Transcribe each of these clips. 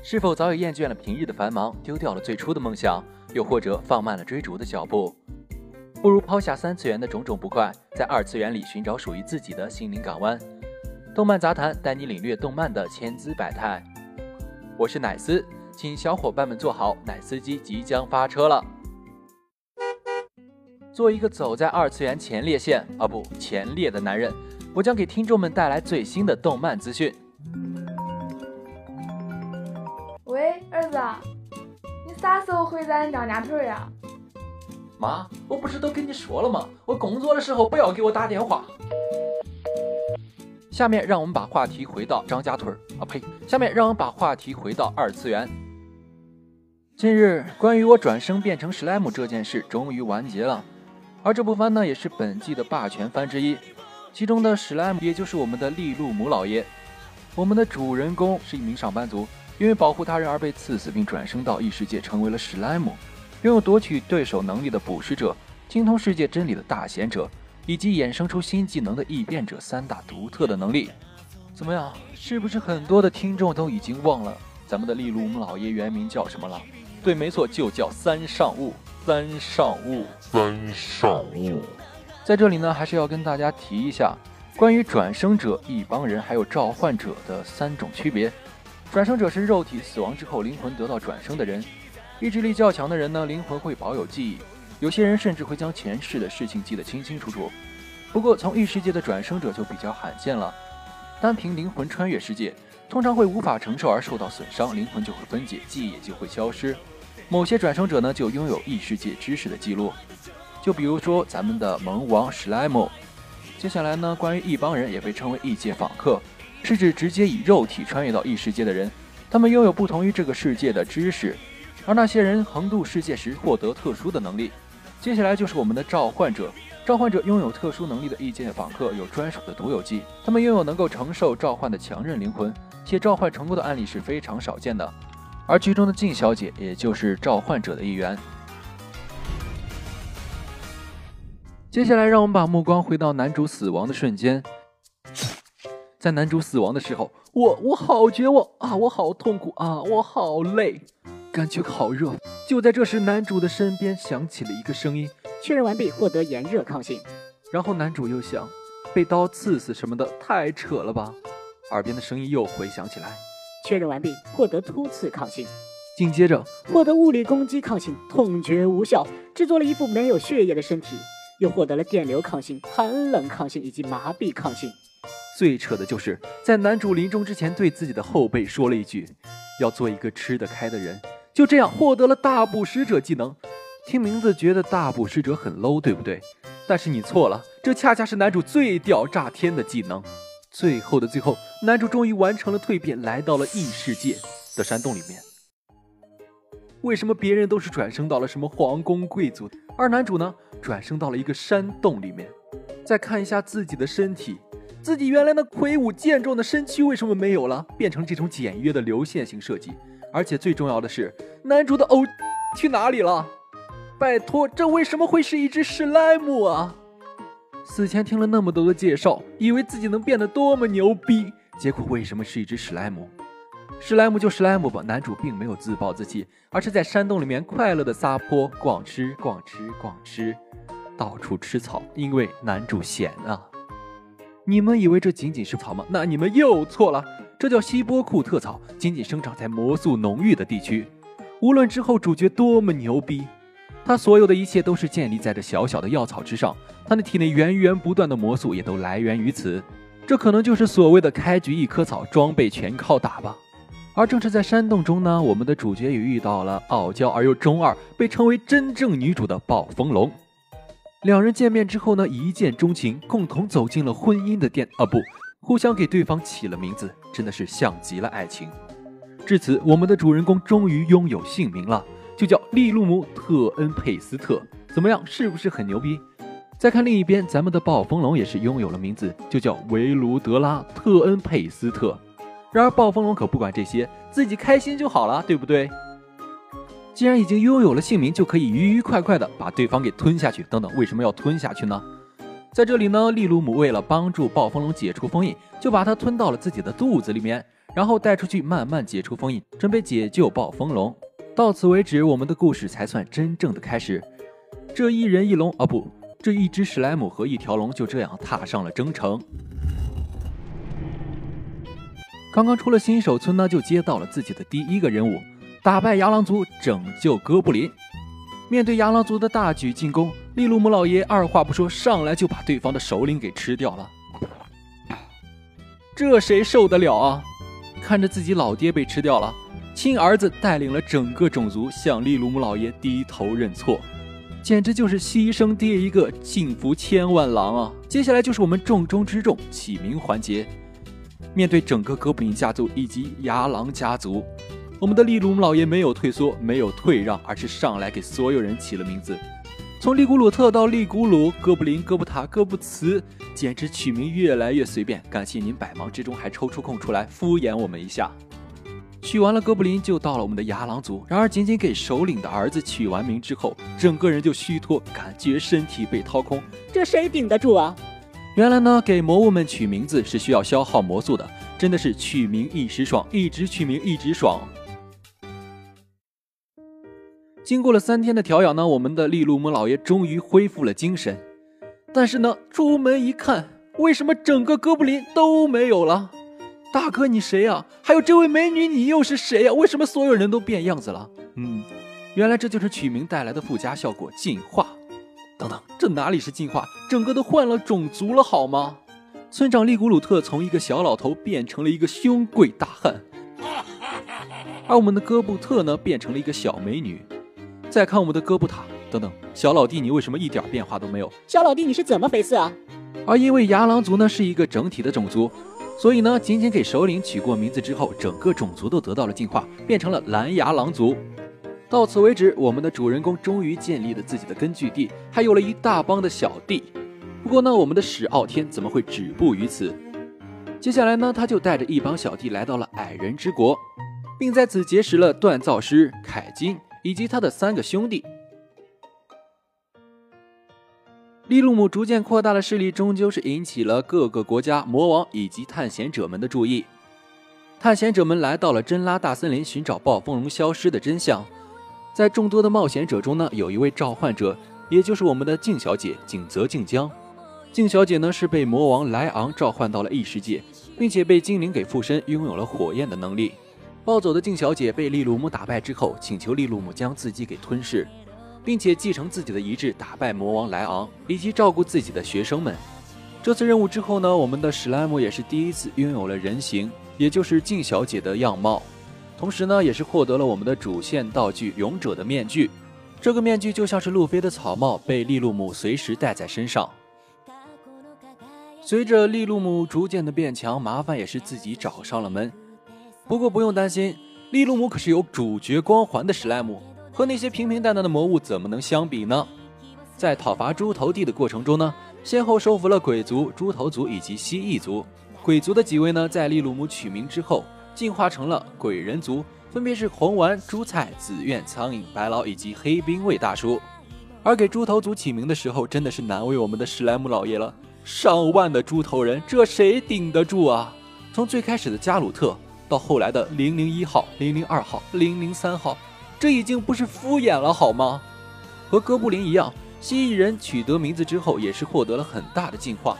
是否早已厌倦了平日的繁忙，丢掉了最初的梦想，又或者放慢了追逐的脚步？不如抛下三次元的种种不快，在二次元里寻找属于自己的心灵港湾。动漫杂谈带你领略动漫的千姿百态。我是奶丝，请小伙伴们坐好，奶司机即将发车了。做一个走在二次元前列线啊不前列的男人，我将给听众们带来最新的动漫资讯。子，你啥时候回咱张家屯呀？妈，我不是都跟你说了吗？我工作的时候不要给我打电话。下面让我们把话题回到张家屯啊呸！下面让我们把话题回到二次元。近日，关于我转生变成史莱姆这件事终于完结了，而这部番呢，也是本季的霸权番之一。其中的史莱姆，也就是我们的利路姆老爷。我们的主人公是一名上班族，因为保护他人而被刺死，并转生到异世界，成为了史莱姆。拥有夺取对手能力的捕食者，精通世界真理的大贤者，以及衍生出新技能的异变者三大独特的能力。怎么样？是不是很多的听众都已经忘了咱们的利鲁姆老爷原名叫什么了？对，没错，就叫三上悟。三上悟，三上悟。在这里呢，还是要跟大家提一下关于转生者、一帮人还有召唤者的三种区别。转生者是肉体死亡之后灵魂得到转生的人。意志力较强的人呢，灵魂会保有记忆，有些人甚至会将前世的事情记得清清楚楚。不过，从异世界的转生者就比较罕见了，单凭灵魂穿越世界，通常会无法承受而受到损伤，灵魂就会分解，记忆也就会消失。某些转生者呢，就拥有异世界知识的记录，就比如说咱们的萌王史莱姆。接下来呢，关于异邦人，也被称为异界访客，是指直接以肉体穿越到异世界的人，他们拥有不同于这个世界的知识。而那些人横渡世界时获得特殊的能力，接下来就是我们的召唤者。召唤者拥有特殊能力的异界访客有专属的独有技，他们拥有能够承受召唤的强韧灵魂，且召唤成功的案例是非常少见的。而剧中的静小姐也就是召唤者的一员。接下来，让我们把目光回到男主死亡的瞬间，在男主死亡的时候，我我好绝望啊，我好痛苦啊，我好累。感觉好热。就在这时，男主的身边响起了一个声音：“确认完毕，获得炎热抗性。”然后男主又想：“被刀刺死什么的，太扯了吧？”耳边的声音又回响起来：“确认完毕，获得突刺抗性。”紧接着，获得物理攻击抗性，痛觉无效，制作了一副没有血液的身体，又获得了电流抗性、寒冷抗性以及麻痹抗性。最扯的就是在男主临终之前，对自己的后辈说了一句：“要做一个吃得开的人。”就这样获得了大捕食者技能，听名字觉得大捕食者很 low，对不对？但是你错了，这恰恰是男主最屌炸天的技能。最后的最后，男主终于完成了蜕变，来到了异世界的山洞里面。为什么别人都是转生到了什么皇宫贵族，而男主呢，转生到了一个山洞里面？再看一下自己的身体，自己原来那魁梧健壮的身躯为什么没有了，变成这种简约的流线型设计？而且最重要的是。男主的偶去哪里了？拜托，这为什么会是一只史莱姆啊？死前听了那么多的介绍，以为自己能变得多么牛逼，结果为什么是一只史莱姆？史莱姆就史莱姆吧。男主并没有自暴自弃，而是在山洞里面快乐的撒泼、逛吃、逛吃、逛吃，到处吃草，因为男主闲啊。你们以为这仅仅是草吗？那你们又错了，这叫希波库特草，仅仅生长在魔素浓郁的地区。无论之后主角多么牛逼，他所有的一切都是建立在这小小的药草之上。他的体内源源不断的魔素也都来源于此。这可能就是所谓的开局一棵草，装备全靠打吧。而正是在山洞中呢，我们的主角也遇到了傲娇而又中二，被称为真正女主的暴风龙。两人见面之后呢，一见钟情，共同走进了婚姻的殿啊，不，互相给对方起了名字，真的是像极了爱情。至此，我们的主人公终于拥有姓名了，就叫利路姆特恩佩斯特。怎么样，是不是很牛逼？再看另一边，咱们的暴风龙也是拥有了名字，就叫维卢德拉特恩佩斯特。然而，暴风龙可不管这些，自己开心就好了，对不对？既然已经拥有了姓名，就可以愉愉快快的把对方给吞下去。等等，为什么要吞下去呢？在这里呢，利鲁姆为了帮助暴风龙解除封印，就把它吞到了自己的肚子里面。然后带出去慢慢解除封印，准备解救暴风龙。到此为止，我们的故事才算真正的开始。这一人一龙啊，不，这一只史莱姆和一条龙就这样踏上了征程。刚刚出了新手村呢，就接到了自己的第一个任务：打败牙狼族，拯救哥布林。面对牙狼族的大举进攻，利鲁姆老爷二话不说，上来就把对方的首领给吃掉了。这谁受得了啊？看着自己老爹被吃掉了，亲儿子带领了整个种族向利鲁姆老爷低头认错，简直就是牺牲爹一个，幸福千万郎啊！接下来就是我们重中之重起名环节。面对整个哥布林家族以及牙狼家族。我们的利鲁姆老爷没有退缩，没有退让，而是上来给所有人起了名字，从利古鲁特到利古鲁、哥布林、哥布塔、哥布茨，简直取名越来越随便。感谢您百忙之中还抽出空出来敷衍我们一下。取完了哥布林，就到了我们的牙狼族。然而，仅仅给首领的儿子取完名之后，整个人就虚脱，感觉身体被掏空。这谁顶得住啊？原来呢，给魔物们取名字是需要消耗魔素的，真的是取名一时爽，一直取名一直爽。经过了三天的调养呢，我们的利鲁姆老爷终于恢复了精神。但是呢，出门一看，为什么整个哥布林都没有了？大哥，你谁呀？还有这位美女，你又是谁呀？为什么所有人都变样子了？嗯，原来这就是取名带来的附加效果——进化。等等，这哪里是进化，整个都换了种族了好吗？村长利古鲁特从一个小老头变成了一个凶贵大汉，而我们的哥布特呢，变成了一个小美女。再看我们的哥布塔，等等，小老弟，你为什么一点变化都没有？小老弟，你是怎么回事啊？而因为牙狼族呢是一个整体的种族，所以呢，仅仅给首领取过名字之后，整个种族都得到了进化，变成了蓝牙狼族。到此为止，我们的主人公终于建立了自己的根据地，还有了一大帮的小弟。不过呢，我们的史傲天怎么会止步于此？接下来呢，他就带着一帮小弟来到了矮人之国，并在此结识了锻造师凯金。以及他的三个兄弟，利鲁姆逐渐扩大的势力，终究是引起了各个国家魔王以及探险者们的注意。探险者们来到了真拉大森林，寻找暴风龙消失的真相。在众多的冒险者中呢，有一位召唤者，也就是我们的静小姐景泽静江。静小姐呢，是被魔王莱昂召唤到了异世界，并且被精灵给附身，拥有了火焰的能力。暴走的静小姐被利鲁姆打败之后，请求利鲁姆将自己给吞噬，并且继承自己的遗志，打败魔王莱昂，以及照顾自己的学生们。这次任务之后呢，我们的史莱姆也是第一次拥有了人形，也就是静小姐的样貌。同时呢，也是获得了我们的主线道具勇者的面具。这个面具就像是路飞的草帽，被利鲁姆随时戴在身上。随着利鲁姆逐渐的变强，麻烦也是自己找上了门。不过不用担心，利鲁姆可是有主角光环的史莱姆，和那些平平淡淡的魔物怎么能相比呢？在讨伐猪头地的过程中呢，先后收服了鬼族、猪头族以及蜥蜴族。鬼族的几位呢，在利鲁姆取名之后，进化成了鬼人族，分别是红丸、猪菜、紫苑、苍蝇、白老以及黑冰卫大叔。而给猪头族起名的时候，真的是难为我们的史莱姆老爷了，上万的猪头人，这谁顶得住啊？从最开始的加鲁特。到后来的零零一号、零零二号、零零三号，这已经不是敷衍了好吗？和哥布林一样，蜥蜴人取得名字之后也是获得了很大的进化，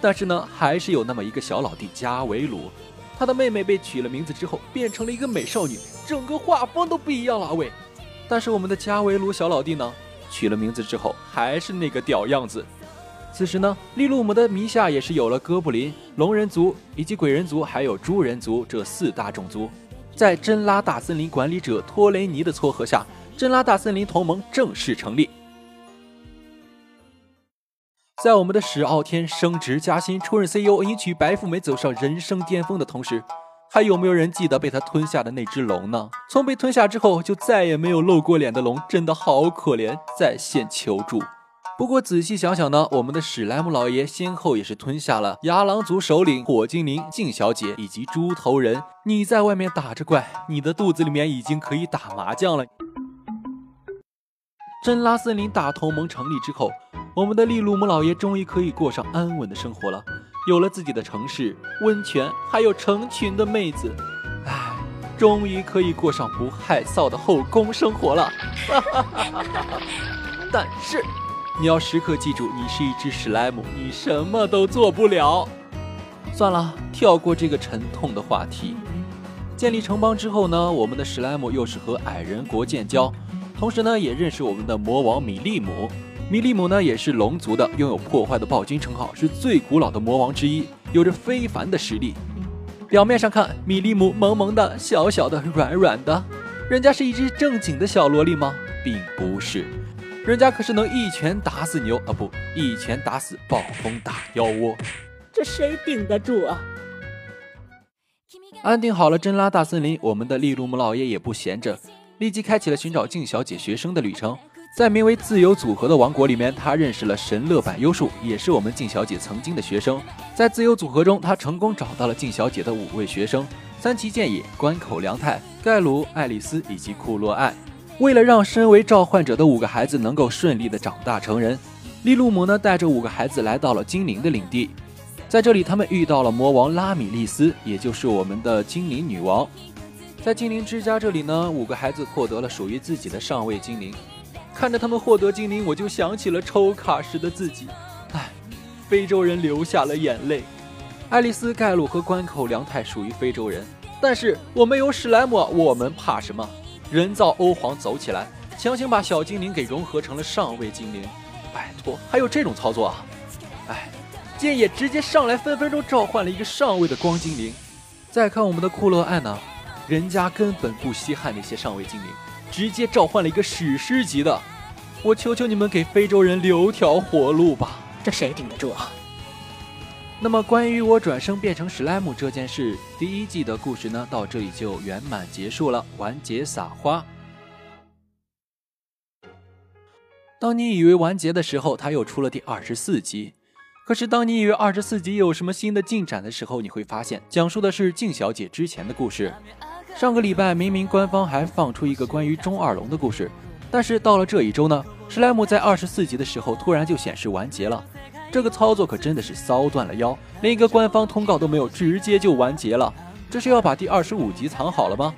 但是呢，还是有那么一个小老弟加维鲁，他的妹妹被取了名字之后变成了一个美少女，整个画风都不一样了喂。但是我们的加维鲁小老弟呢，取了名字之后还是那个屌样子。此时呢，利鲁姆的名下也是有了哥布林、龙人族以及鬼人族，还有猪人族这四大种族。在真拉大森林管理者托雷尼的撮合下，真拉大森林同盟正式成立。在我们的史傲天升职加薪、出任 CEO、迎娶白富美、走上人生巅峰的同时，还有没有人记得被他吞下的那只龙呢？从被吞下之后，就再也没有露过脸的龙，真的好可怜，在线求助。不过仔细想想呢，我们的史莱姆老爷先后也是吞下了牙狼族首领火精灵静小姐以及猪头人。你在外面打着怪，你的肚子里面已经可以打麻将了。真拉森林大同盟成立之后，我们的利鲁姆老爷终于可以过上安稳的生活了，有了自己的城市、温泉，还有成群的妹子。唉终于可以过上不害臊的后宫生活了。但是，你要时刻记住，你是一只史莱姆，你什么都做不了。算了，跳过这个沉痛的话题。建立城邦之后呢，我们的史莱姆又是和矮人国建交，同时呢，也认识我们的魔王米利姆。米利姆呢，也是龙族的，拥有破坏的暴君称号，是最古老的魔王之一，有着非凡的实力。表面上看，米利姆萌萌的、小小的、软软的，人家是一只正经的小萝莉吗？并不是，人家可是能一拳打死牛啊，不，一拳打死暴风大妖窝。这谁顶得住啊？安定好了真拉大森林，我们的利鲁姆老爷也不闲着，立即开启了寻找静小姐学生的旅程。在名为“自由组合”的王国里面，他认识了神乐版优树，也是我们静小姐曾经的学生。在自由组合中，他成功找到了静小姐的五位学生：三崎健也、关口良太、盖鲁、爱丽丝以及库洛爱。为了让身为召唤者的五个孩子能够顺利的长大成人，利鲁姆呢带着五个孩子来到了精灵的领地。在这里，他们遇到了魔王拉米利斯，也就是我们的精灵女王。在精灵之家这里呢，五个孩子获得了属于自己的上位精灵。看着他们获得精灵，我就想起了抽卡时的自己。唉，非洲人流下了眼泪。爱丽丝、盖鲁和关口良太属于非洲人，但是我们有史莱姆，我们怕什么？人造欧皇走起来，强行把小精灵给融合成了上位精灵。拜托，还有这种操作啊？唉。剑也直接上来，分分钟召唤了一个上位的光精灵。再看我们的库洛艾呢，人家根本不稀罕那些上位精灵，直接召唤了一个史诗级的。我求求你们给非洲人留条活路吧，这谁顶得住啊？那么关于我转生变成史莱姆这件事，第一季的故事呢，到这里就圆满结束了，完结撒花。当你以为完结的时候，他又出了第二十四集。可是，当你以为二十四集有什么新的进展的时候，你会发现，讲述的是静小姐之前的故事。上个礼拜明明官方还放出一个关于中二龙的故事，但是到了这一周呢，史莱姆在二十四集的时候突然就显示完结了。这个操作可真的是骚断了腰，连一个官方通告都没有，直接就完结了。这是要把第二十五集藏好了吗？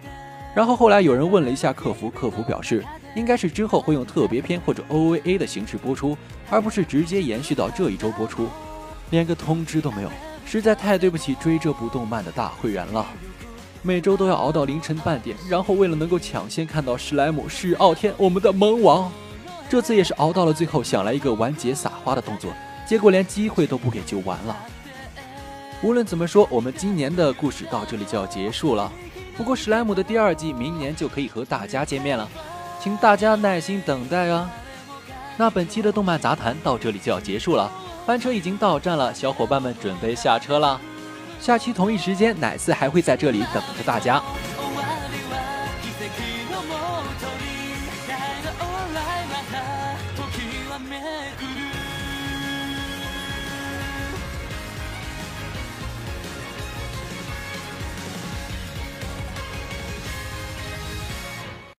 然后后来有人问了一下客服，客服表示。应该是之后会用特别篇或者 OVA 的形式播出，而不是直接延续到这一周播出，连个通知都没有，实在太对不起追这部动漫的大会员了。每周都要熬到凌晨半点，然后为了能够抢先看到史莱姆史傲天我们的萌王，这次也是熬到了最后，想来一个完结撒花的动作，结果连机会都不给就完了。无论怎么说，我们今年的故事到这里就要结束了。不过史莱姆的第二季明年就可以和大家见面了。请大家耐心等待啊！那本期的动漫杂谈到这里就要结束了，班车已经到站了，小伙伴们准备下车了。下期同一时间，奶四还会在这里等着大家。